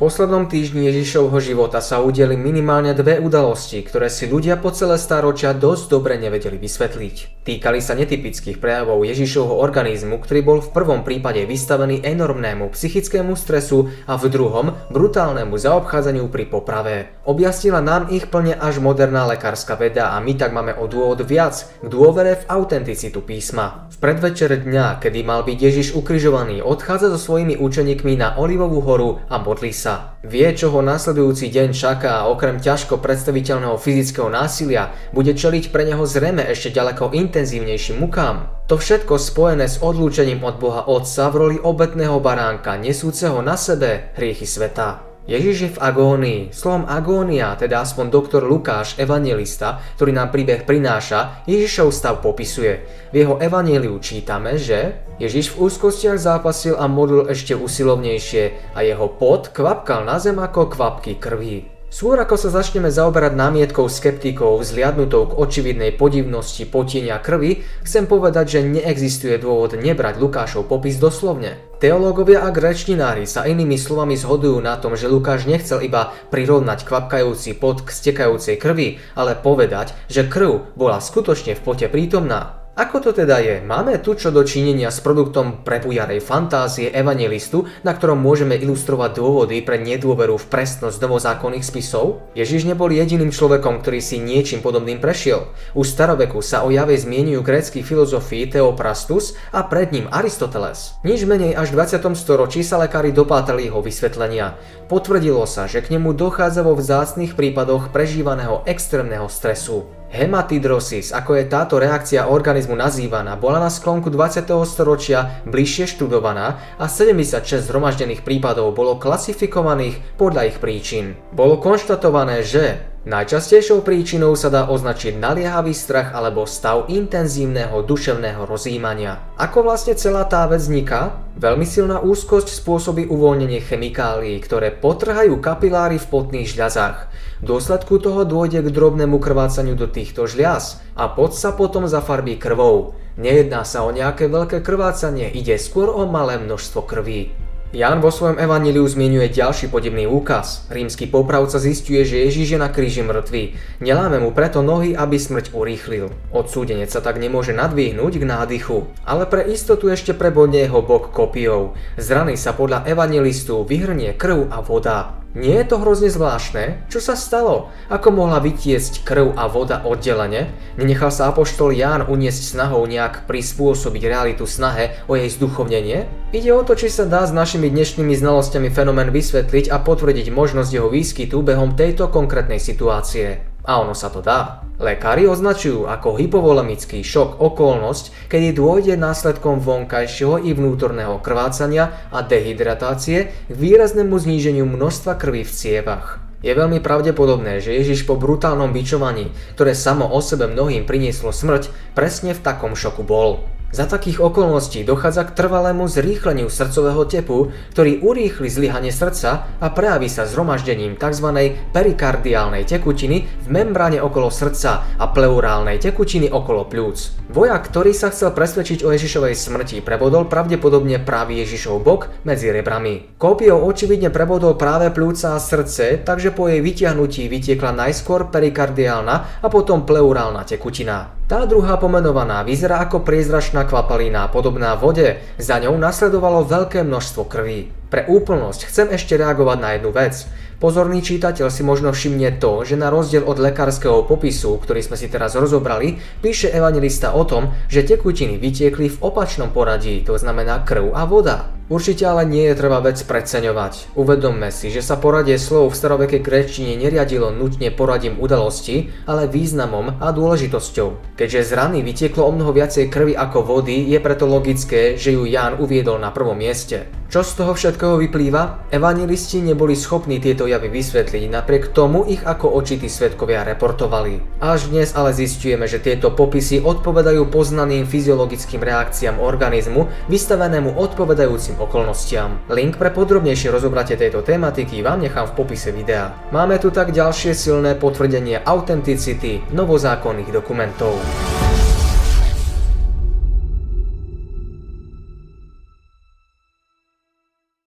poslednom týždni Ježišovho života sa udeli minimálne dve udalosti, ktoré si ľudia po celé stáročia dosť dobre nevedeli vysvetliť. Týkali sa netypických prejavov Ježišovho organizmu, ktorý bol v prvom prípade vystavený enormnému psychickému stresu a v druhom brutálnemu zaobchádzaniu pri poprave. Objasnila nám ich plne až moderná lekárska veda a my tak máme o dôvod viac k dôvere v autenticitu písma. V predvečer dňa, kedy mal byť Ježiš ukrižovaný, odchádza so svojimi učeníkmi na Olivovú horu a modlí sa. Vie, čo ho nasledujúci deň čaká a okrem ťažko predstaviteľného fyzického násilia bude čeliť pre neho zrejme ešte ďaleko intenzívnejším mukám. To všetko spojené s odlúčením od Boha Otca v roli obetného baránka, nesúceho na sebe hriechy sveta. Ježiš je v agónii. Slovom agónia, teda aspoň doktor Lukáš, evangelista, ktorý nám príbeh prináša, Ježišov stav popisuje. V jeho evaníliu čítame, že Ježiš v úzkostiach zápasil a modlil ešte usilovnejšie a jeho pot kvapkal na zem ako kvapky krvi. Skôr ako sa začneme zaoberať námietkou skeptikov vzliadnutou k očividnej podivnosti potienia krvi, chcem povedať, že neexistuje dôvod nebrať Lukášov popis doslovne. Teológovia a grečtinári sa inými slovami zhodujú na tom, že Lukáš nechcel iba prirovnať kvapkajúci pot k stekajúcej krvi, ale povedať, že krv bola skutočne v pote prítomná. Ako to teda je? Máme tu čo dočinenia s produktom prepujarej fantázie evangelistu, na ktorom môžeme ilustrovať dôvody pre nedôveru v presnosť novozákonných spisov? Ježiš nebol jediným človekom, ktorý si niečím podobným prešiel. V staroveku sa o jave zmienujú grécky filozofii Theoprastus a pred ním Aristoteles. Nič menej až v 20. storočí sa lekári dopátali jeho vysvetlenia. Potvrdilo sa, že k nemu dochádza vo vzácnych prípadoch prežívaného extrémneho stresu. Hematidrosis, ako je táto reakcia organizmu nazývaná, bola na sklonku 20. storočia bližšie študovaná a 76 zhromaždených prípadov bolo klasifikovaných podľa ich príčin. Bolo konštatované, že Najčastejšou príčinou sa dá označiť naliehavý strach alebo stav intenzívneho duševného rozjímania. Ako vlastne celá tá vec vzniká? Veľmi silná úzkosť spôsobí uvoľnenie chemikálií, ktoré potrhajú kapiláry v potných žľazách. V dôsledku toho dôjde k drobnému krvácaniu do týchto žľaz a pod sa potom zafarbí krvou. Nejedná sa o nejaké veľké krvácanie, ide skôr o malé množstvo krví. Jan vo svojom evaníliu zmienuje ďalší podivný úkaz. Rímsky popravca zistuje, že Ježíš je na kríži mŕtvý. Neláme mu preto nohy, aby smrť urýchlil. Odsúdenec sa tak nemôže nadvihnúť k nádychu. Ale pre istotu ešte prebodne jeho bok kopiou. Z rany sa podľa evanilistu vyhrnie krv a voda. Nie je to hrozne zvláštne? Čo sa stalo? Ako mohla vytiesť krv a voda oddelene? Nenechal sa apoštol Ján uniesť snahou nejak prispôsobiť realitu snahe o jej zduchovnenie? Ide o to, či sa dá s našimi dnešnými znalosťami fenomén vysvetliť a potvrdiť možnosť jeho výskytu behom tejto konkrétnej situácie. A ono sa to dá. Lekári označujú ako hypovolemický šok okolnosť, kedy dôjde následkom vonkajšieho i vnútorného krvácania a dehydratácie k výraznému zníženiu množstva krvi v cievach. Je veľmi pravdepodobné, že Ježiš po brutálnom bičovaní, ktoré samo o sebe mnohým prinieslo smrť, presne v takom šoku bol. Za takých okolností dochádza k trvalému zrýchleniu srdcového tepu, ktorý urýchli zlyhanie srdca a prejaví sa zhromaždením tzv. perikardiálnej tekutiny v membráne okolo srdca a pleurálnej tekutiny okolo pľúc. Vojak, ktorý sa chcel presvedčiť o Ježišovej smrti, prebodol pravdepodobne pravý Ježišov bok medzi rebrami. Kópiou očividne prebodol práve pľúca a srdce, takže po jej vytiahnutí vytiekla najskôr perikardiálna a potom pleurálna tekutina. Tá druhá pomenovaná vyzerá ako priezračná kvapalina podobná vode, za ňou nasledovalo veľké množstvo krví. Pre úplnosť chcem ešte reagovať na jednu vec. Pozorný čítateľ si možno všimne to, že na rozdiel od lekárskeho popisu, ktorý sme si teraz rozobrali, píše evangelista o tom, že tekutiny vytiekli v opačnom poradí, to znamená krv a voda. Určite ale nie je treba vec preceňovať. Uvedomme si, že sa poradie slov v starovekej gréčtine neriadilo nutne poradím udalosti, ale významom a dôležitosťou. Keďže z rany vytieklo o mnoho viacej krvi ako vody, je preto logické, že ju Ján uviedol na prvom mieste. Čo z toho všetkého vyplýva? Evangelisti neboli schopní tieto javy vysvetliť, napriek tomu ich ako očití svetkovia reportovali. Až dnes ale zistujeme, že tieto popisy odpovedajú poznaným fyziologickým reakciám organizmu, vystavenému odpovedajúcim okolnostiam. Link pre podrobnejšie rozobratie tejto tematiky vám nechám v popise videa. Máme tu tak ďalšie silné potvrdenie autenticity novozákonných dokumentov.